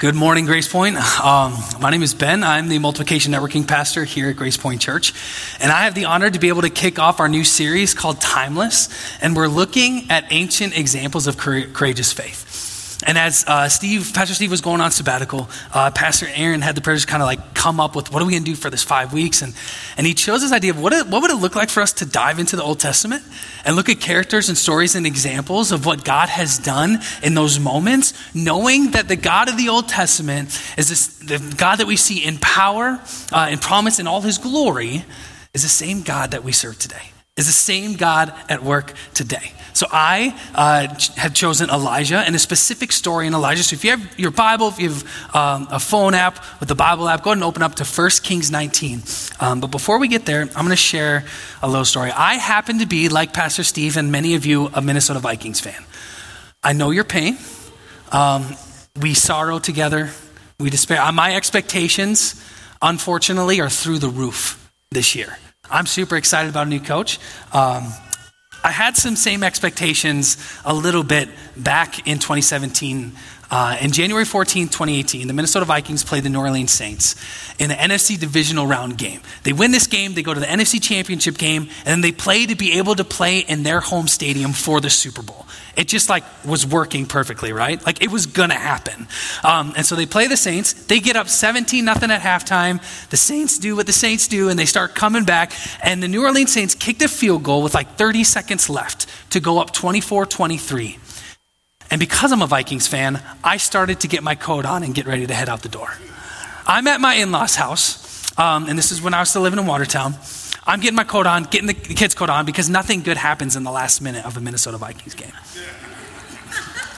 Good morning, Grace Point. Um, my name is Ben. I'm the multiplication networking pastor here at Grace Point Church. And I have the honor to be able to kick off our new series called Timeless. And we're looking at ancient examples of courageous faith. And as uh, Steve, Pastor Steve was going on sabbatical, uh, Pastor Aaron had the to kind of like come up with what are we going to do for this five weeks, and and he chose this idea of what what would it look like for us to dive into the Old Testament and look at characters and stories and examples of what God has done in those moments, knowing that the God of the Old Testament is this, the God that we see in power, uh, in promise, in all His glory, is the same God that we serve today is the same God at work today. So I uh, have chosen Elijah and a specific story in Elijah. So if you have your Bible, if you have um, a phone app with the Bible app, go ahead and open up to 1 Kings 19. Um, but before we get there, I'm going to share a little story. I happen to be, like Pastor Steve and many of you, a Minnesota Vikings fan. I know your pain. Um, we sorrow together. We despair. Uh, my expectations, unfortunately, are through the roof this year. I'm super excited about a new coach. Um, I had some same expectations a little bit back in 2017. Uh, in January 14, 2018, the Minnesota Vikings played the New Orleans Saints in the NFC divisional round game. They win this game, they go to the NFC championship game, and then they play to be able to play in their home stadium for the Super Bowl. It just like was working perfectly, right? Like it was gonna happen. Um, and so they play the Saints. They get up 17 nothing at halftime. The Saints do what the Saints do, and they start coming back. And the New Orleans Saints kicked a field goal with like 30 seconds left to go up 24 23. And because I'm a Vikings fan, I started to get my coat on and get ready to head out the door. I'm at my in law's house, um, and this is when I was still living in Watertown. I'm getting my coat on, getting the kids' coat on because nothing good happens in the last minute of a Minnesota Vikings game.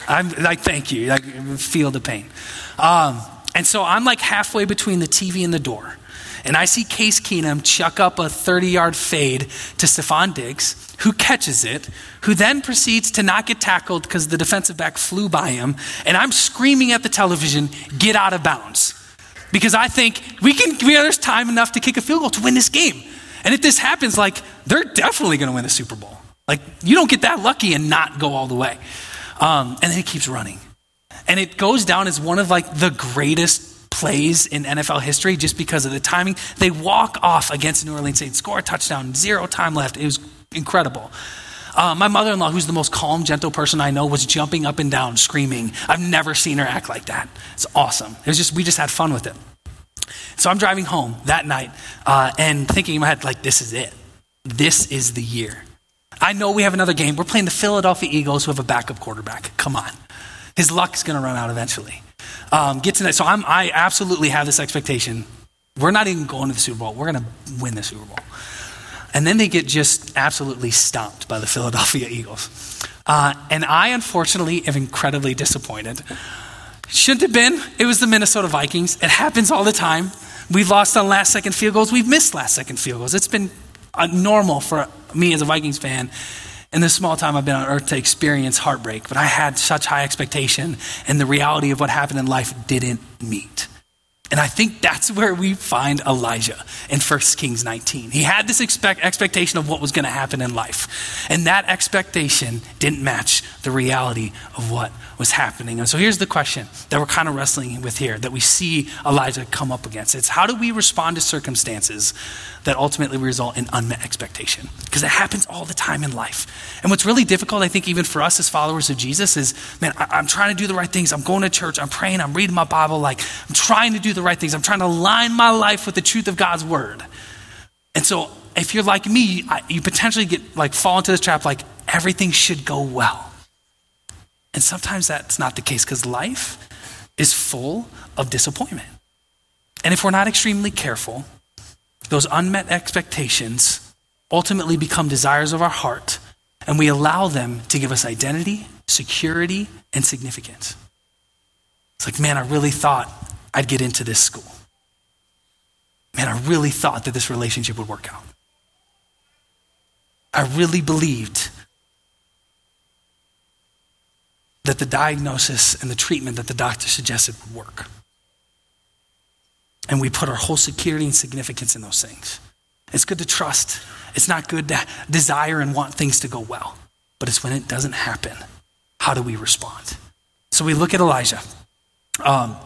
I'm like, thank you. Like, feel the pain. Um, and so I'm like halfway between the TV and the door. And I see Case Keenum chuck up a 30 yard fade to Stefon Diggs, who catches it, who then proceeds to not get tackled because the defensive back flew by him. And I'm screaming at the television, get out of bounds. Because I think we can, we, there's time enough to kick a field goal to win this game. And if this happens, like, they're definitely going to win the Super Bowl. Like, you don't get that lucky and not go all the way. Um, and then it keeps running. And it goes down as one of like the greatest plays in NFL history just because of the timing. They walk off against New Orleans Saints, score a touchdown, zero time left. It was incredible. Uh, my mother in law, who's the most calm, gentle person I know, was jumping up and down, screaming. I've never seen her act like that. It's awesome. It was just, we just had fun with it. So I'm driving home that night uh, and thinking in my head, like, this is it. This is the year. I know we have another game. We're playing the Philadelphia Eagles who have a backup quarterback. Come on. His luck's going to run out eventually. Um, get to that. So I'm, I absolutely have this expectation. We're not even going to the Super Bowl. We're going to win the Super Bowl. And then they get just absolutely stomped by the Philadelphia Eagles. Uh, and I, unfortunately, am incredibly disappointed. Shouldn't have been. It was the Minnesota Vikings. It happens all the time. We've lost on last second field goals. We've missed last second field goals. It's been uh, normal for me as a Vikings fan in the small time I've been on earth to experience heartbreak, but I had such high expectation, and the reality of what happened in life didn't meet. And I think that's where we find Elijah in 1 Kings 19. He had this expect, expectation of what was going to happen in life. And that expectation didn't match the reality of what was happening. And so here's the question that we're kind of wrestling with here that we see Elijah come up against. It's how do we respond to circumstances that ultimately result in unmet expectation? Because it happens all the time in life. And what's really difficult, I think, even for us as followers of Jesus, is man, I, I'm trying to do the right things. I'm going to church. I'm praying. I'm reading my Bible. Like, I'm trying to do the right things. I'm trying to align my life with the truth of God's word. And so, if you're like me, you potentially get like fall into this trap like everything should go well. And sometimes that's not the case because life is full of disappointment. And if we're not extremely careful, those unmet expectations ultimately become desires of our heart, and we allow them to give us identity, security, and significance. It's like, man, I really thought I'd get into this school. Man, I really thought that this relationship would work out. I really believed that the diagnosis and the treatment that the doctor suggested would work. And we put our whole security and significance in those things. It's good to trust. It's not good to desire and want things to go well. But it's when it doesn't happen. How do we respond? So we look at Elijah. Um,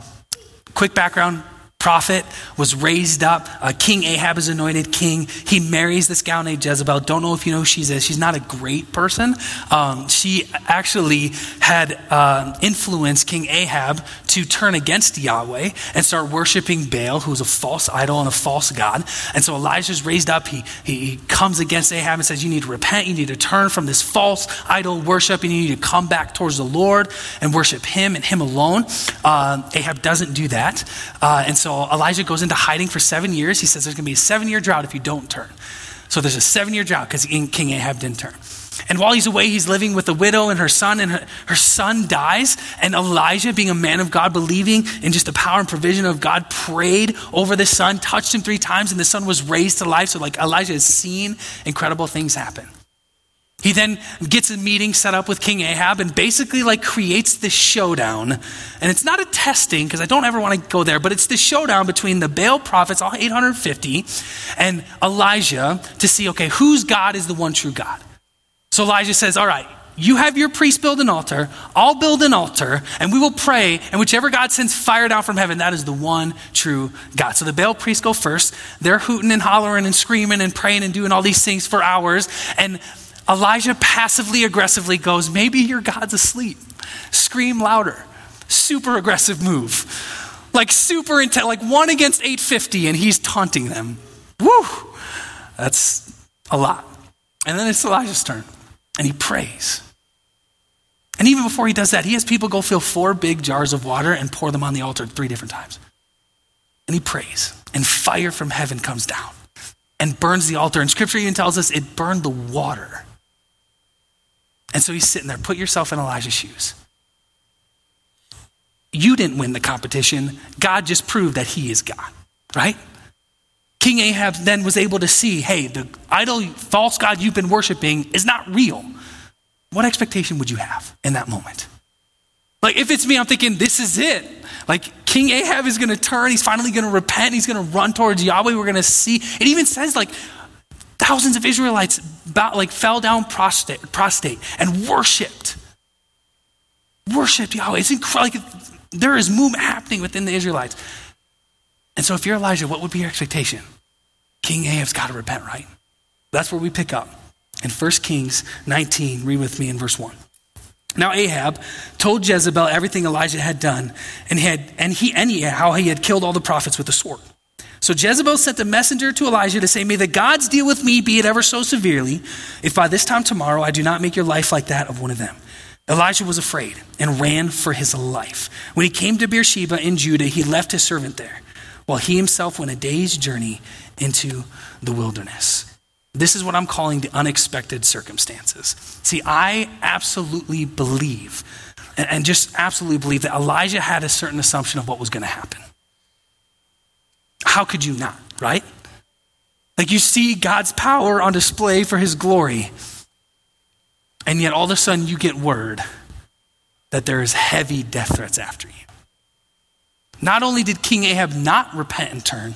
quick background prophet was raised up. Uh, king Ahab is anointed king. He marries this gal named Jezebel. Don't know if you know who she is. She's not a great person. Um, she actually had uh, influenced King Ahab to turn against Yahweh and start worshiping Baal, who was a false idol and a false god. And so Elijah's raised up. He, he, comes against Ahab and says, You need to repent. You need to turn from this false idol worship and you need to come back towards the Lord and worship him and him alone. Uh, Ahab doesn't do that. Uh, and so Elijah goes into hiding for seven years. He says there's going to be a seven year drought if you don't turn. So there's a seven year drought because King Ahab didn't turn. And while he's away, he's living with a widow and her son, and her, her son dies. And Elijah, being a man of God, believing in just the power and provision of God, prayed over the son, touched him three times, and the son was raised to life. So, like, Elijah has seen incredible things happen. He then gets a meeting set up with King Ahab and basically like creates this showdown. And it's not a testing because I don't ever want to go there, but it's the showdown between the Baal prophets, all 850, and Elijah to see, okay, whose God is the one true God? So Elijah says, all right, you have your priest build an altar, I'll build an altar, and we will pray, and whichever God sends fire down from heaven, that is the one true God. So the Baal priests go first. They're hooting and hollering and screaming and praying and doing all these things for hours. And Elijah passively aggressively goes, Maybe your God's asleep. Scream louder. Super aggressive move. Like super intense, like one against 850, and he's taunting them. Woo! That's a lot. And then it's Elijah's turn, and he prays. And even before he does that, he has people go fill four big jars of water and pour them on the altar three different times. And he prays, and fire from heaven comes down and burns the altar. And scripture even tells us it burned the water. And so he's sitting there. Put yourself in Elijah's shoes. You didn't win the competition. God just proved that he is God, right? King Ahab then was able to see hey, the idol, false God you've been worshiping is not real. What expectation would you have in that moment? Like, if it's me, I'm thinking, this is it. Like, King Ahab is going to turn. He's finally going to repent. He's going to run towards Yahweh. We're going to see. It even says, like, Thousands of Israelites like fell down prostrate, and worshipped. Worshipped Yahweh. It's incredible. Like, there is movement happening within the Israelites. And so if you're Elijah, what would be your expectation? King Ahab's got to repent, right? That's where we pick up. In 1 Kings 19, read with me in verse 1. Now Ahab told Jezebel everything Elijah had done, and he had, and he and he, how he had killed all the prophets with the sword. So Jezebel sent a messenger to Elijah to say, May the gods deal with me, be it ever so severely, if by this time tomorrow I do not make your life like that of one of them. Elijah was afraid and ran for his life. When he came to Beersheba in Judah, he left his servant there, while he himself went a day's journey into the wilderness. This is what I'm calling the unexpected circumstances. See, I absolutely believe, and just absolutely believe, that Elijah had a certain assumption of what was going to happen. How could you not, right? Like you see God's power on display for his glory. And yet all of a sudden you get word that there is heavy death threats after you. Not only did King Ahab not repent and turn,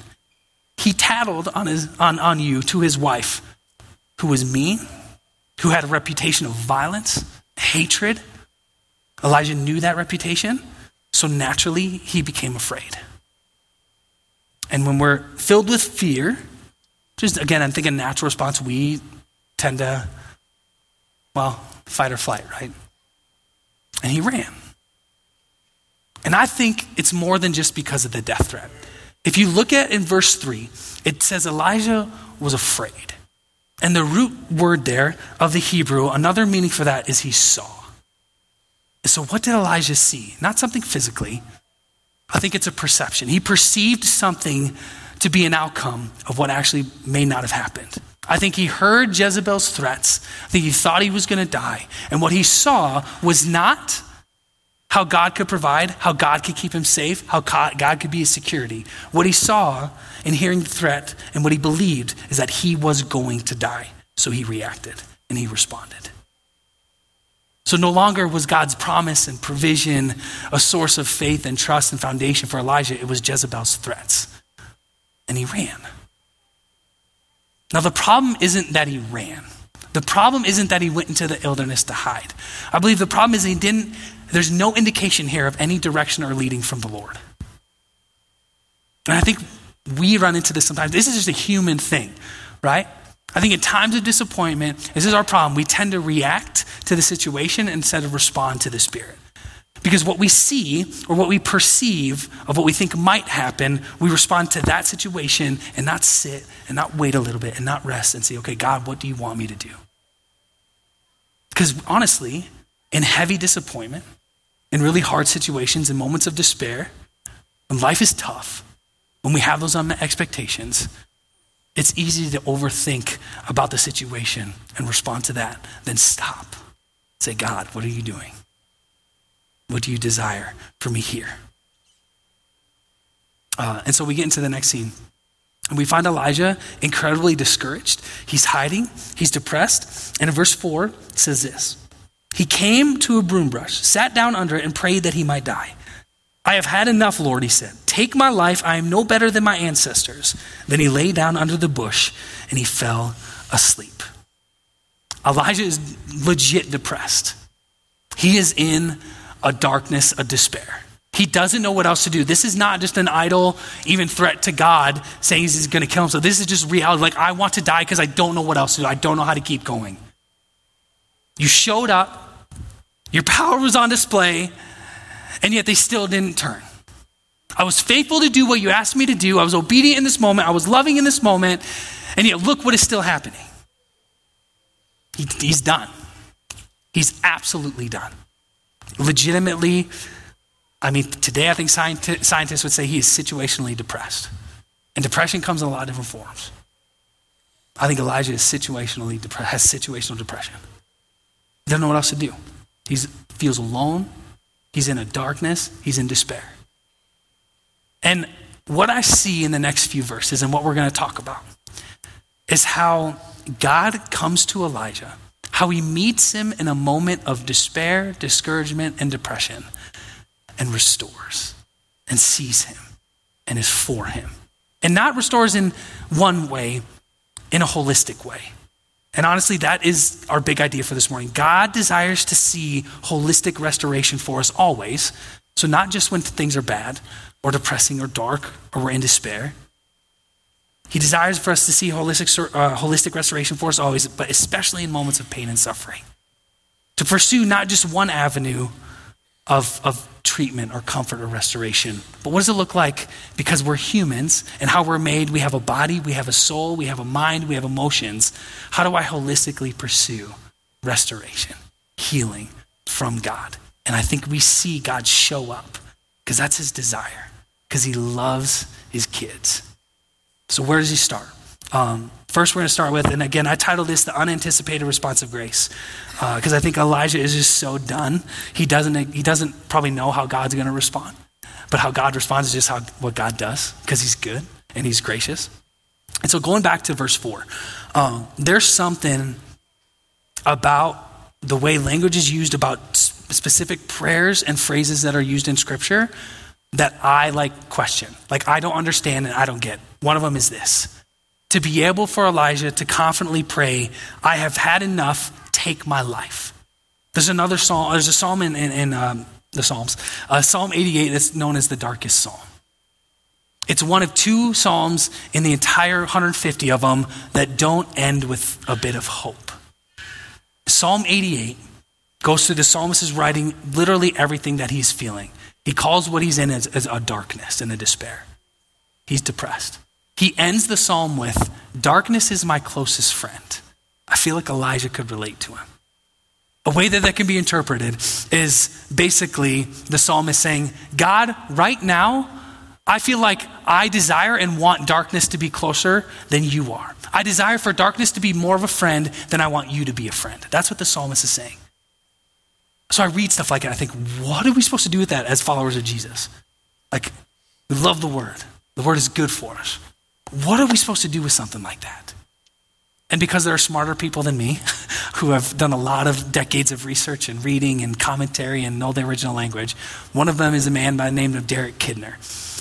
he tattled on, his, on, on you to his wife, who was mean, who had a reputation of violence, hatred. Elijah knew that reputation, so naturally he became afraid. And when we're filled with fear, just again, I'm thinking natural response, we tend to, well, fight or flight, right? And he ran. And I think it's more than just because of the death threat. If you look at in verse 3, it says Elijah was afraid. And the root word there of the Hebrew, another meaning for that is he saw. So, what did Elijah see? Not something physically, I think it's a perception. He perceived something to be an outcome of what actually may not have happened. I think he heard Jezebel's threats. I think he thought he was going to die. And what he saw was not how God could provide, how God could keep him safe, how God could be his security. What he saw in hearing the threat and what he believed is that he was going to die. So he reacted and he responded. So no longer was God's promise and provision a source of faith and trust and foundation for Elijah. It was Jezebel's threats. And he ran. Now, the problem isn't that he ran. The problem isn't that he went into the wilderness to hide. I believe the problem is he didn't, there's no indication here of any direction or leading from the Lord. And I think we run into this sometimes. This is just a human thing, right? I think in times of disappointment, this is our problem. We tend to react to the situation instead of respond to the Spirit. Because what we see or what we perceive of what we think might happen, we respond to that situation and not sit and not wait a little bit and not rest and say, okay, God, what do you want me to do? Because honestly, in heavy disappointment, in really hard situations, in moments of despair, when life is tough, when we have those unmet expectations, it's easy to overthink about the situation and respond to that. Then stop. Say, God, what are you doing? What do you desire for me here? Uh, and so we get into the next scene. And we find Elijah incredibly discouraged. He's hiding, he's depressed. And in verse 4, it says this He came to a broom brush, sat down under it, and prayed that he might die. I have had enough, Lord, he said. Take my life. I am no better than my ancestors. Then he lay down under the bush and he fell asleep. Elijah is legit depressed. He is in a darkness, a despair. He doesn't know what else to do. This is not just an idle, even threat to God saying he's going to kill himself. This is just reality. Like, I want to die because I don't know what else to do. I don't know how to keep going. You showed up, your power was on display, and yet they still didn't turn. I was faithful to do what you asked me to do. I was obedient in this moment. I was loving in this moment, and yet look what is still happening. He, he's done. He's absolutely done legitimately, I mean, today I think scientists would say he is situationally depressed. And depression comes in a lot of different forms. I think Elijah is situationally depre- has situational depression. He doesn't know what else to do. He feels alone. He's in a darkness. He's in despair. And what I see in the next few verses and what we're going to talk about is how God comes to Elijah how he meets him in a moment of despair, discouragement, and depression and restores and sees him and is for him. And not restores in one way, in a holistic way. And honestly, that is our big idea for this morning. God desires to see holistic restoration for us always. So, not just when things are bad or depressing or dark or we're in despair, he desires for us to see holistic, uh, holistic restoration for us always, but especially in moments of pain and suffering. To pursue not just one avenue of, of treatment or comfort or restoration, but what does it look like because we're humans and how we're made? We have a body, we have a soul, we have a mind, we have emotions. How do I holistically pursue restoration, healing from God? And I think we see God show up because that's his desire, because he loves his kids. So, where does he start? Um, first, we're going to start with, and again, I titled this The Unanticipated Response of Grace, because uh, I think Elijah is just so done. He doesn't, he doesn't probably know how God's going to respond, but how God responds is just how, what God does, because he's good and he's gracious. And so, going back to verse 4, um, there's something about the way language is used about specific prayers and phrases that are used in Scripture that I like question. Like I don't understand and I don't get. One of them is this. To be able for Elijah to confidently pray, I have had enough, take my life. There's another psalm, there's a psalm in, in, in um, the Psalms, uh, Psalm 88 that's known as the darkest psalm. It's one of two psalms in the entire 150 of them that don't end with a bit of hope. Psalm 88 goes through the psalmist writing literally everything that he's feeling. He calls what he's in as, as a darkness and a despair. He's depressed. He ends the psalm with, Darkness is my closest friend. I feel like Elijah could relate to him. A way that that can be interpreted is basically the psalmist saying, God, right now, I feel like I desire and want darkness to be closer than you are. I desire for darkness to be more of a friend than I want you to be a friend. That's what the psalmist is saying. So I read stuff like that. I think, what are we supposed to do with that as followers of Jesus? Like, we love the word. The word is good for us. What are we supposed to do with something like that? And because there are smarter people than me who have done a lot of decades of research and reading and commentary and know the original language, one of them is a man by the name of Derek Kidner.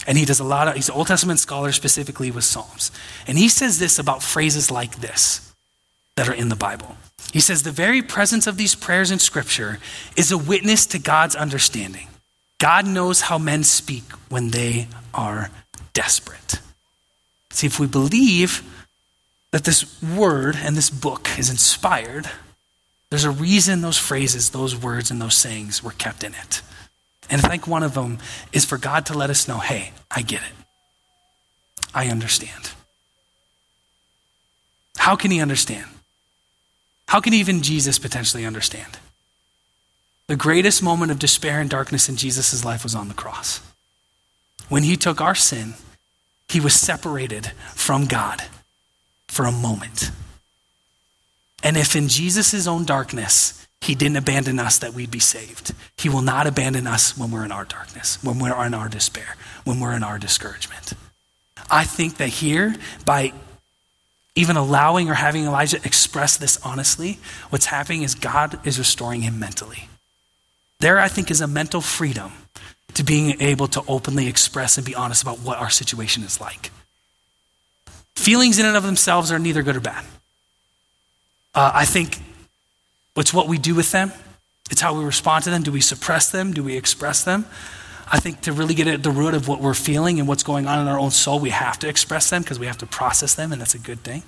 And he does a lot of, he's an Old Testament scholar specifically with Psalms. And he says this about phrases like this that are in the Bible. He says the very presence of these prayers in Scripture is a witness to God's understanding. God knows how men speak when they are desperate. See, if we believe that this word and this book is inspired, there's a reason those phrases, those words, and those sayings were kept in it. And I think one of them is for God to let us know hey, I get it. I understand. How can he understand? How can even Jesus potentially understand? The greatest moment of despair and darkness in Jesus' life was on the cross. When he took our sin, he was separated from God for a moment. And if in Jesus' own darkness, he didn't abandon us that we'd be saved, he will not abandon us when we're in our darkness, when we're in our despair, when we're in our discouragement. I think that here, by even allowing or having Elijah express this honestly, what's happening is God is restoring him mentally. There, I think, is a mental freedom to being able to openly express and be honest about what our situation is like. Feelings in and of themselves are neither good or bad. Uh, I think it's what we do with them, it's how we respond to them. Do we suppress them? Do we express them? I think to really get at the root of what we're feeling and what's going on in our own soul, we have to express them because we have to process them, and that's a good thing.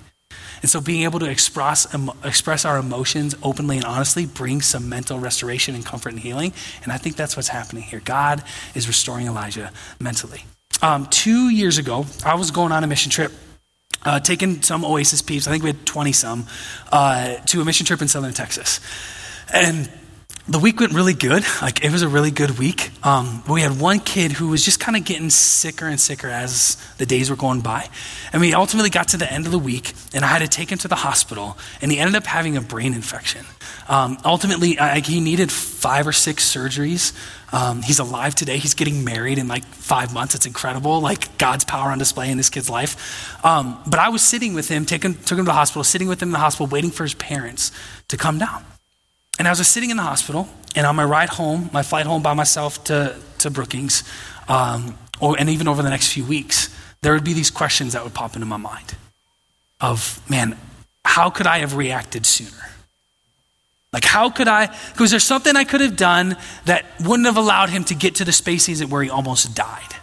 And so being able to express, um, express our emotions openly and honestly brings some mental restoration and comfort and healing. And I think that's what's happening here. God is restoring Elijah mentally. Um, two years ago, I was going on a mission trip. Uh, taking some Oasis peeps, I think we had 20 some, uh, to a mission trip in southern Texas. And the week went really good. Like it was a really good week. Um, we had one kid who was just kind of getting sicker and sicker as the days were going by, and we ultimately got to the end of the week, and I had to take him to the hospital, and he ended up having a brain infection. Um, ultimately, I, he needed five or six surgeries. Um, he's alive today. He's getting married in like five months. It's incredible, like God's power on display in this kid's life. Um, but I was sitting with him, taking, took him to the hospital, sitting with him in the hospital, waiting for his parents to come down. And I was just sitting in the hospital, and on my ride home, my flight home by myself to, to Brookings, um, or, and even over the next few weeks, there would be these questions that would pop into my mind of, man, how could I have reacted sooner? Like, how could I? Was there something I could have done that wouldn't have allowed him to get to the space he's at where he almost died?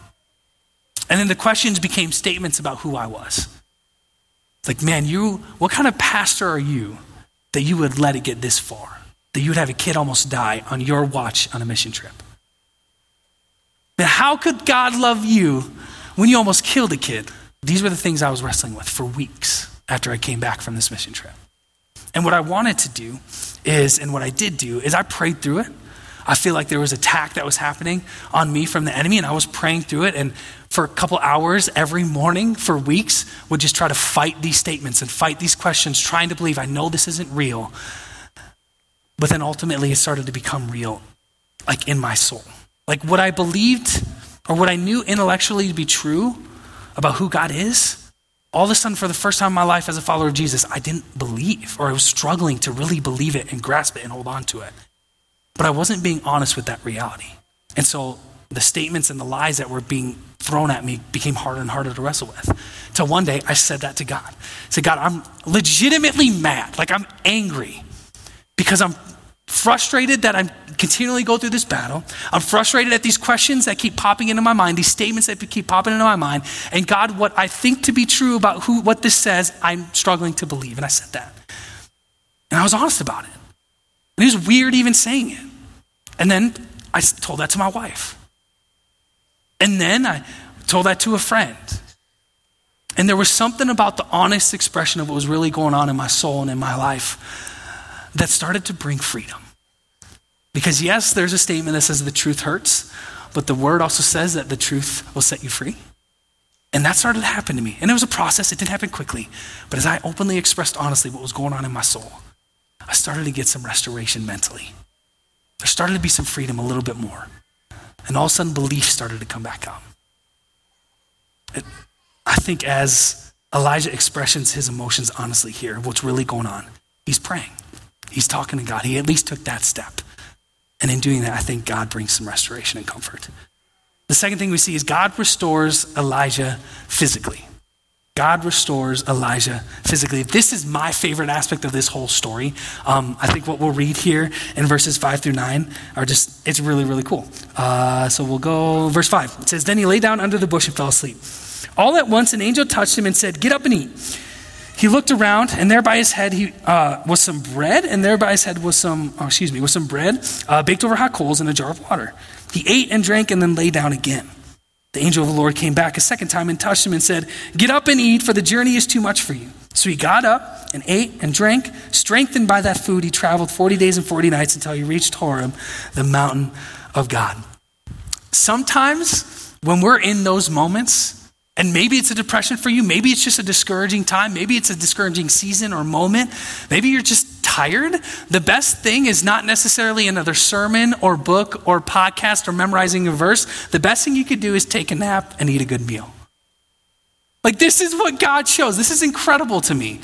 And then the questions became statements about who I was. like, man, you, what kind of pastor are you that you would let it get this far? That you would have a kid almost die on your watch on a mission trip. Now, how could God love you when you almost killed a kid? These were the things I was wrestling with for weeks after I came back from this mission trip. And what I wanted to do is, and what I did do, is I prayed through it. I feel like there was attack that was happening on me from the enemy, and I was praying through it. And for a couple hours every morning for weeks, would just try to fight these statements and fight these questions, trying to believe I know this isn't real. But then ultimately, it started to become real, like in my soul. Like what I believed or what I knew intellectually to be true about who God is, all of a sudden, for the first time in my life as a follower of Jesus, I didn't believe, or I was struggling to really believe it and grasp it and hold on to it. But I wasn't being honest with that reality. And so the statements and the lies that were being thrown at me became harder and harder to wrestle with. Till one day I said that to God. I said, God, I'm legitimately mad. Like I'm angry because I'm frustrated that I'm continually go through this battle. I'm frustrated at these questions that keep popping into my mind, these statements that keep popping into my mind. And God, what I think to be true about who what this says, I'm struggling to believe. And I said that. And I was honest about it. And it was weird even saying it. And then I told that to my wife. And then I told that to a friend. And there was something about the honest expression of what was really going on in my soul and in my life that started to bring freedom. Because, yes, there's a statement that says the truth hurts, but the word also says that the truth will set you free. And that started to happen to me. And it was a process, it didn't happen quickly. But as I openly expressed honestly what was going on in my soul, I started to get some restoration mentally. There started to be some freedom a little bit more. And all of a sudden, belief started to come back up. It, I think as Elijah expresses his emotions honestly here, what's really going on, he's praying. He's talking to God. He at least took that step. And in doing that, I think God brings some restoration and comfort. The second thing we see is God restores Elijah physically. God restores Elijah physically. This is my favorite aspect of this whole story. Um, I think what we'll read here in verses five through nine are just, it's really, really cool. Uh, so we'll go, verse five. It says, Then he lay down under the bush and fell asleep. All at once, an angel touched him and said, Get up and eat. He looked around, and there by his head he, uh, was some bread, and there by his head was some, oh, excuse me, was some bread uh, baked over hot coals in a jar of water. He ate and drank and then lay down again. The angel of the Lord came back a second time and touched him and said, Get up and eat, for the journey is too much for you. So he got up and ate and drank. Strengthened by that food, he traveled 40 days and 40 nights until he reached Horeb, the mountain of God. Sometimes when we're in those moments, and maybe it's a depression for you. Maybe it's just a discouraging time. Maybe it's a discouraging season or moment. Maybe you're just tired. The best thing is not necessarily another sermon or book or podcast or memorizing a verse. The best thing you could do is take a nap and eat a good meal. Like, this is what God shows. This is incredible to me.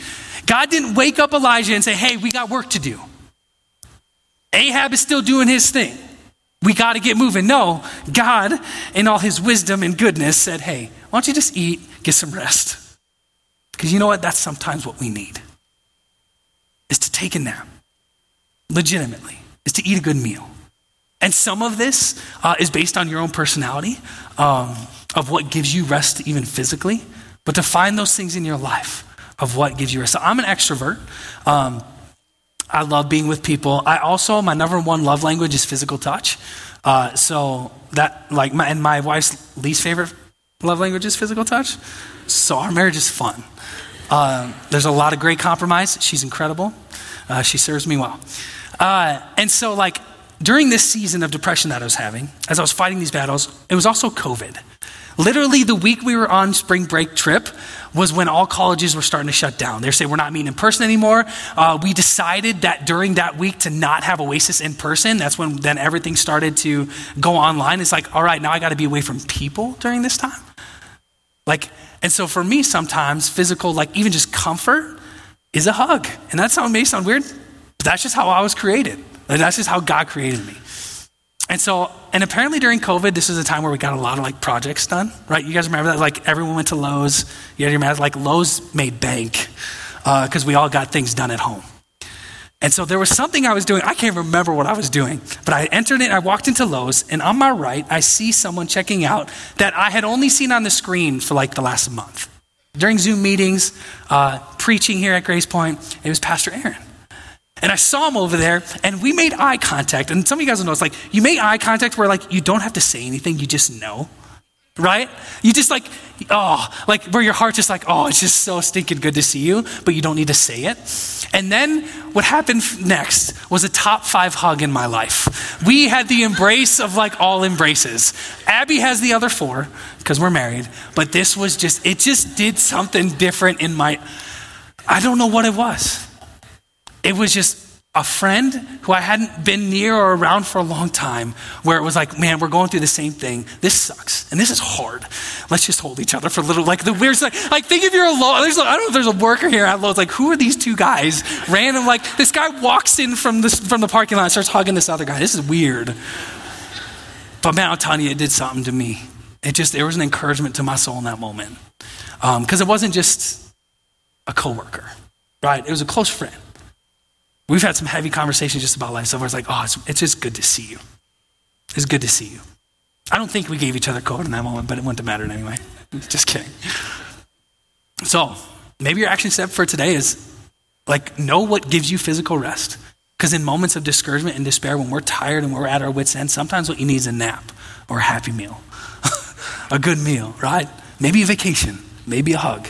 God didn't wake up Elijah and say, hey, we got work to do. Ahab is still doing his thing. We got to get moving. No, God, in all his wisdom and goodness, said, hey, why don't you just eat, get some rest? Because you know what? That's sometimes what we need is to take a nap, legitimately, is to eat a good meal. And some of this uh, is based on your own personality, um, of what gives you rest, even physically, but to find those things in your life of what gives you rest. So I'm an extrovert. Um, I love being with people. I also, my number one love language is physical touch. Uh, so that, like, my, and my wife's least favorite love language is physical touch. So our marriage is fun. Uh, there's a lot of great compromise. She's incredible. Uh, she serves me well. Uh, and so, like, during this season of depression that I was having, as I was fighting these battles, it was also COVID. Literally, the week we were on spring break trip was when all colleges were starting to shut down. They say we're not meeting in person anymore. Uh, we decided that during that week to not have Oasis in person. That's when then everything started to go online. It's like, all right, now I got to be away from people during this time. Like, and so for me, sometimes physical, like even just comfort, is a hug. And that sound may sound weird, but that's just how I was created. Like, that's just how God created me. And so, and apparently during COVID, this is a time where we got a lot of like projects done, right? You guys remember that? Like everyone went to Lowe's. You guys remember like Lowe's made bank because uh, we all got things done at home. And so there was something I was doing. I can't remember what I was doing, but I entered it. I walked into Lowe's, and on my right, I see someone checking out that I had only seen on the screen for like the last month. During Zoom meetings, uh, preaching here at Grace Point, it was Pastor Aaron. And I saw him over there, and we made eye contact. And some of you guys will know it's like you make eye contact where like you don't have to say anything, you just know. Right? You just like, oh, like where your heart's just like, oh, it's just so stinking good to see you, but you don't need to say it. And then what happened next was a top five hug in my life. We had the embrace of like all embraces. Abby has the other four because we're married, but this was just, it just did something different in my, I don't know what it was. It was just a friend who I hadn't been near or around for a long time, where it was like, man, we're going through the same thing. This sucks, and this is hard. Let's just hold each other for a little. Like the weird, like, like think if you're alone. There's, I don't know if there's a worker here at Lowe's. Like, who are these two guys? Random, like this guy walks in from the from the parking lot, and starts hugging this other guy. This is weird. But man, I'll tell you, it did something to me. It just there was an encouragement to my soul in that moment, because um, it wasn't just a coworker, right? It was a close friend We've had some heavy conversations just about life. So it's like, oh, it's, it's just good to see you. It's good to see you. I don't think we gave each other COVID in that moment, but it wouldn't have mattered anyway. Just kidding. So maybe your action step for today is like know what gives you physical rest. Because in moments of discouragement and despair, when we're tired and we're at our wits' end, sometimes what you need is a nap or a happy meal, a good meal, right? Maybe a vacation, maybe a hug.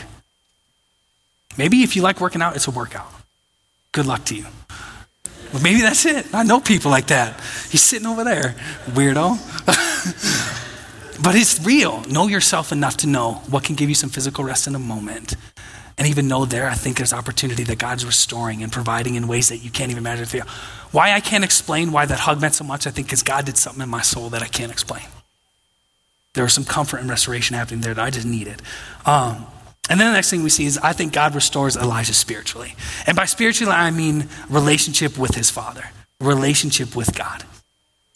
Maybe if you like working out, it's a workout. Good luck to you. Well, maybe that's it. I know people like that. He's sitting over there, weirdo. but it's real. Know yourself enough to know what can give you some physical rest in a moment. And even know there, I think there's opportunity that God's restoring and providing in ways that you can't even imagine. Why I can't explain why that hug meant so much, I think, because God did something in my soul that I can't explain. There was some comfort and restoration happening there that I just needed. Um, and then the next thing we see is I think God restores Elijah spiritually. And by spiritually, I mean relationship with his father, relationship with God.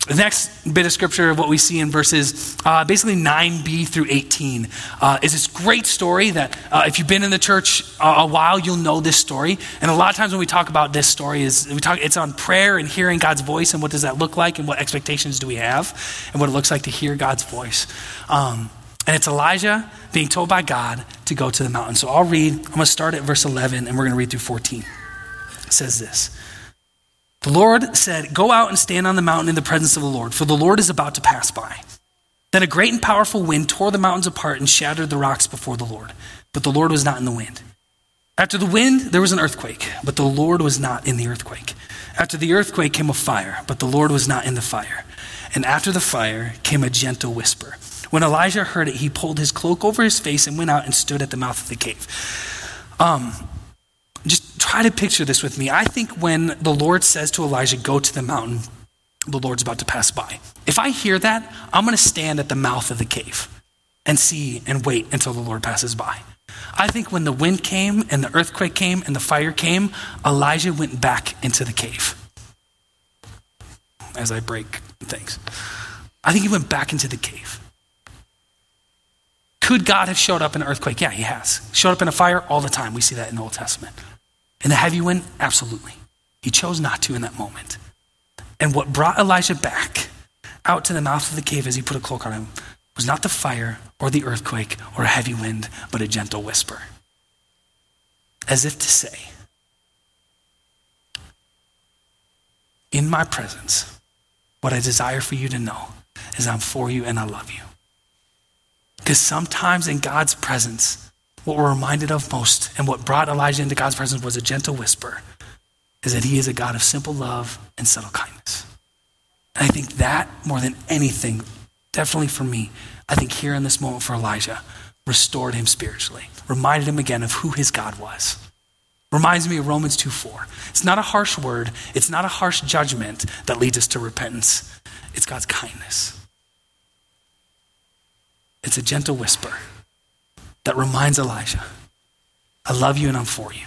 The next bit of scripture, of what we see in verses uh, basically 9b through 18, uh, is this great story that uh, if you've been in the church a while, you'll know this story. And a lot of times when we talk about this story, is we talk it's on prayer and hearing God's voice and what does that look like and what expectations do we have and what it looks like to hear God's voice. Um, And it's Elijah being told by God to go to the mountain. So I'll read, I'm going to start at verse 11 and we're going to read through 14. It says this The Lord said, Go out and stand on the mountain in the presence of the Lord, for the Lord is about to pass by. Then a great and powerful wind tore the mountains apart and shattered the rocks before the Lord. But the Lord was not in the wind. After the wind, there was an earthquake, but the Lord was not in the earthquake. After the earthquake came a fire, but the Lord was not in the fire. And after the fire came a gentle whisper. When Elijah heard it, he pulled his cloak over his face and went out and stood at the mouth of the cave. Um, just try to picture this with me. I think when the Lord says to Elijah, Go to the mountain, the Lord's about to pass by. If I hear that, I'm going to stand at the mouth of the cave and see and wait until the Lord passes by. I think when the wind came and the earthquake came and the fire came, Elijah went back into the cave. As I break things, I think he went back into the cave. Could God have showed up in an earthquake? Yeah, he has. Showed up in a fire all the time. We see that in the Old Testament. In the heavy wind? Absolutely. He chose not to in that moment. And what brought Elijah back out to the mouth of the cave as he put a cloak on him was not the fire or the earthquake or a heavy wind, but a gentle whisper. As if to say, In my presence, what I desire for you to know is I'm for you and I love you. Because sometimes in God's presence, what we're reminded of most and what brought Elijah into God's presence was a gentle whisper is that he is a God of simple love and subtle kindness. And I think that, more than anything, definitely for me, I think here in this moment for Elijah, restored him spiritually, reminded him again of who his God was. Reminds me of Romans 2 4. It's not a harsh word, it's not a harsh judgment that leads us to repentance. It's God's kindness. It's a gentle whisper that reminds Elijah, I love you and I'm for you.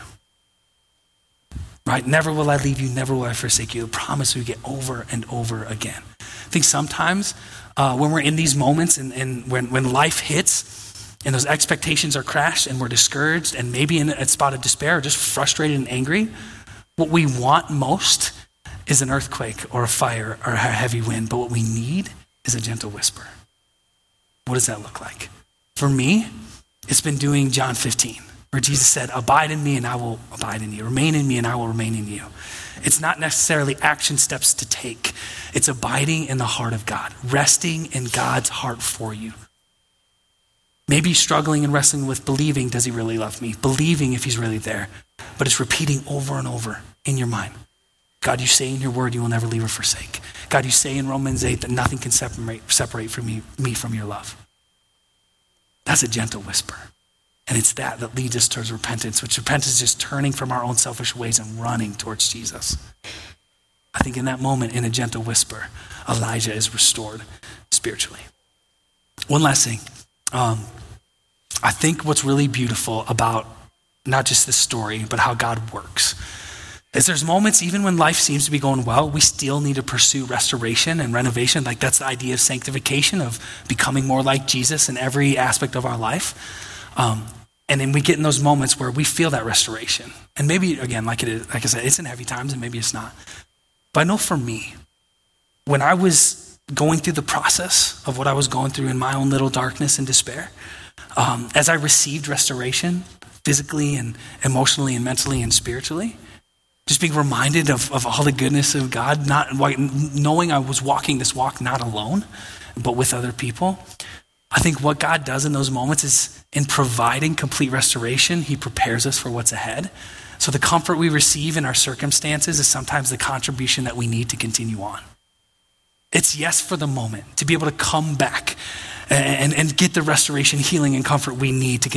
Right? Never will I leave you, never will I forsake you. The promise we get over and over again. I think sometimes uh, when we're in these moments and, and when, when life hits and those expectations are crashed and we're discouraged and maybe in a spot of despair or just frustrated and angry, what we want most is an earthquake or a fire or a heavy wind. But what we need is a gentle whisper. What does that look like? For me, it's been doing John 15 where Jesus said, Abide in me and I will abide in you. Remain in me and I will remain in you. It's not necessarily action steps to take, it's abiding in the heart of God, resting in God's heart for you. Maybe struggling and wrestling with believing, does he really love me? Believing if he's really there. But it's repeating over and over in your mind. God, you say in your word you will never leave or forsake. God, you say in Romans 8 that nothing can separate, separate from me, from your love. That's a gentle whisper. And it's that that leads us towards repentance, which repentance is just turning from our own selfish ways and running towards Jesus. I think in that moment, in a gentle whisper, Elijah is restored spiritually. One last thing. Um, I think what's really beautiful about not just this story, but how God works is there's moments, even when life seems to be going well, we still need to pursue restoration and renovation. Like that's the idea of sanctification, of becoming more like Jesus in every aspect of our life. Um, and then we get in those moments where we feel that restoration. And maybe, again, like it is, like I said, it's in heavy times and maybe it's not. But I know for me, when I was going through the process of what I was going through in my own little darkness and despair, um, as I received restoration physically and emotionally and mentally and spiritually, just being reminded of, of all the goodness of God, not knowing I was walking this walk not alone, but with other people, I think what God does in those moments is in providing complete restoration, He prepares us for what's ahead. So the comfort we receive in our circumstances is sometimes the contribution that we need to continue on. It's yes for the moment, to be able to come back and, and get the restoration, healing, and comfort we need to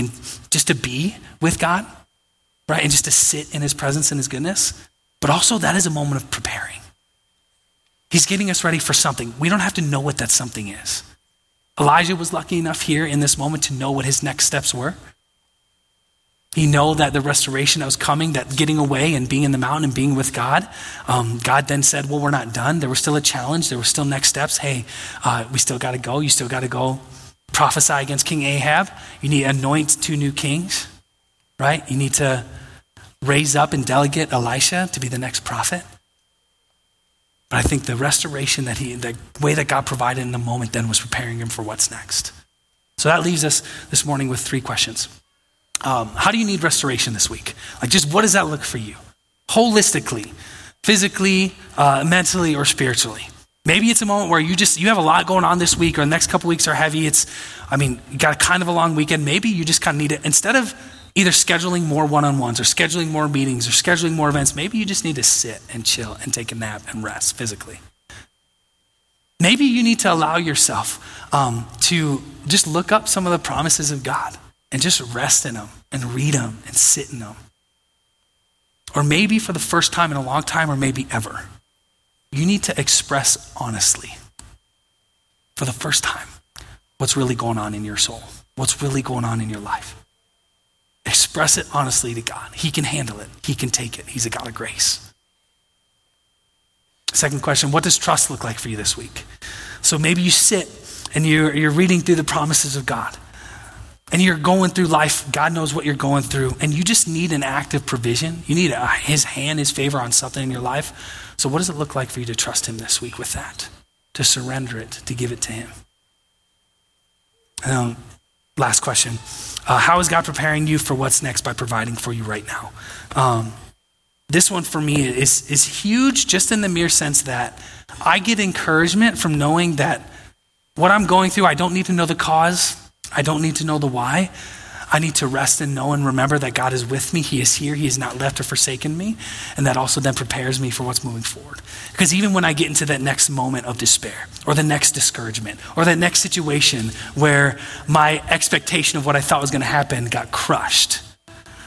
just to be with God, right? And just to sit in His presence and His goodness. But also, that is a moment of preparing. He's getting us ready for something. We don't have to know what that something is. Elijah was lucky enough here in this moment to know what his next steps were. He know that the restoration that was coming, that getting away and being in the mountain and being with God. Um, God then said, "Well, we're not done. There was still a challenge. There were still next steps. Hey, uh, we still got to go. You still got to go prophesy against King Ahab. You need to anoint two new kings, right? You need to raise up and delegate Elisha to be the next prophet. But I think the restoration that he, the way that God provided in the moment then was preparing him for what's next. So that leaves us this morning with three questions. Um, how do you need restoration this week? Like, just what does that look for you? Holistically, physically, uh, mentally, or spiritually. Maybe it's a moment where you just you have a lot going on this week, or the next couple weeks are heavy. It's, I mean, you got kind of a long weekend. Maybe you just kind of need it instead of either scheduling more one-on-ones or scheduling more meetings or scheduling more events. Maybe you just need to sit and chill and take a nap and rest physically. Maybe you need to allow yourself um, to just look up some of the promises of God and just rest in them and read them and sit in them. Or maybe for the first time in a long time, or maybe ever, you need to express honestly, for the first time, what's really going on in your soul, what's really going on in your life. Express it honestly to God. He can handle it, He can take it. He's a God of grace. Second question What does trust look like for you this week? So maybe you sit and you're, you're reading through the promises of God and you're going through life, God knows what you're going through, and you just need an active provision. You need a, His hand, His favor on something in your life. So, what does it look like for you to trust Him this week with that? To surrender it, to give it to Him? Um, last question uh, How is God preparing you for what's next by providing for you right now? Um, this one for me is, is huge just in the mere sense that I get encouragement from knowing that what I'm going through, I don't need to know the cause. I don't need to know the why. I need to rest and know and remember that God is with me. He is here. He has not left or forsaken me. And that also then prepares me for what's moving forward. Because even when I get into that next moment of despair or the next discouragement or that next situation where my expectation of what I thought was going to happen got crushed,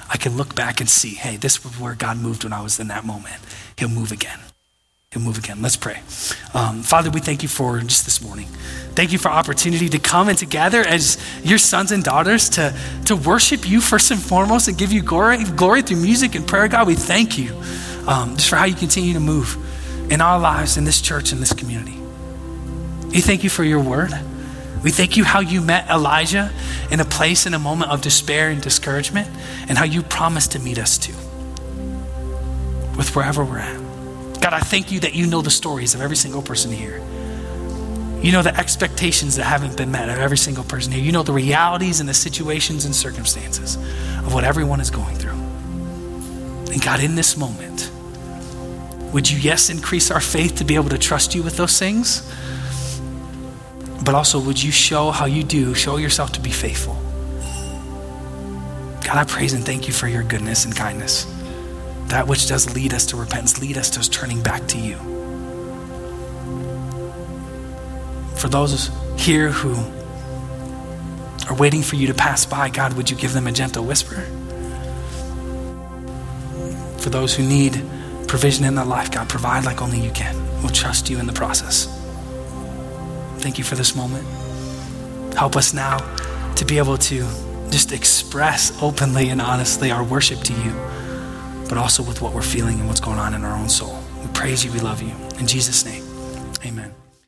I can look back and see, hey, this was where God moved when I was in that moment. He'll move again. He'll move again. Let's pray. Um, Father, we thank you for just this morning. Thank you for opportunity to come and to gather as your sons and daughters to, to worship you first and foremost and give you glory, glory through music and prayer. God, we thank you um, just for how you continue to move in our lives, in this church, in this community. We thank you for your word. We thank you how you met Elijah in a place in a moment of despair and discouragement, and how you promised to meet us too, with wherever we're at. God, I thank you that you know the stories of every single person here. You know the expectations that haven't been met of every single person here. You know the realities and the situations and circumstances of what everyone is going through. And God, in this moment, would you, yes, increase our faith to be able to trust you with those things? But also, would you show how you do, show yourself to be faithful? God, I praise and thank you for your goodness and kindness. That which does lead us to repentance, lead us to turning back to you. For those here who are waiting for you to pass by, God, would you give them a gentle whisper? For those who need provision in their life, God, provide like only you can. We'll trust you in the process. Thank you for this moment. Help us now to be able to just express openly and honestly our worship to you, but also with what we're feeling and what's going on in our own soul. We praise you, we love you. In Jesus' name, amen.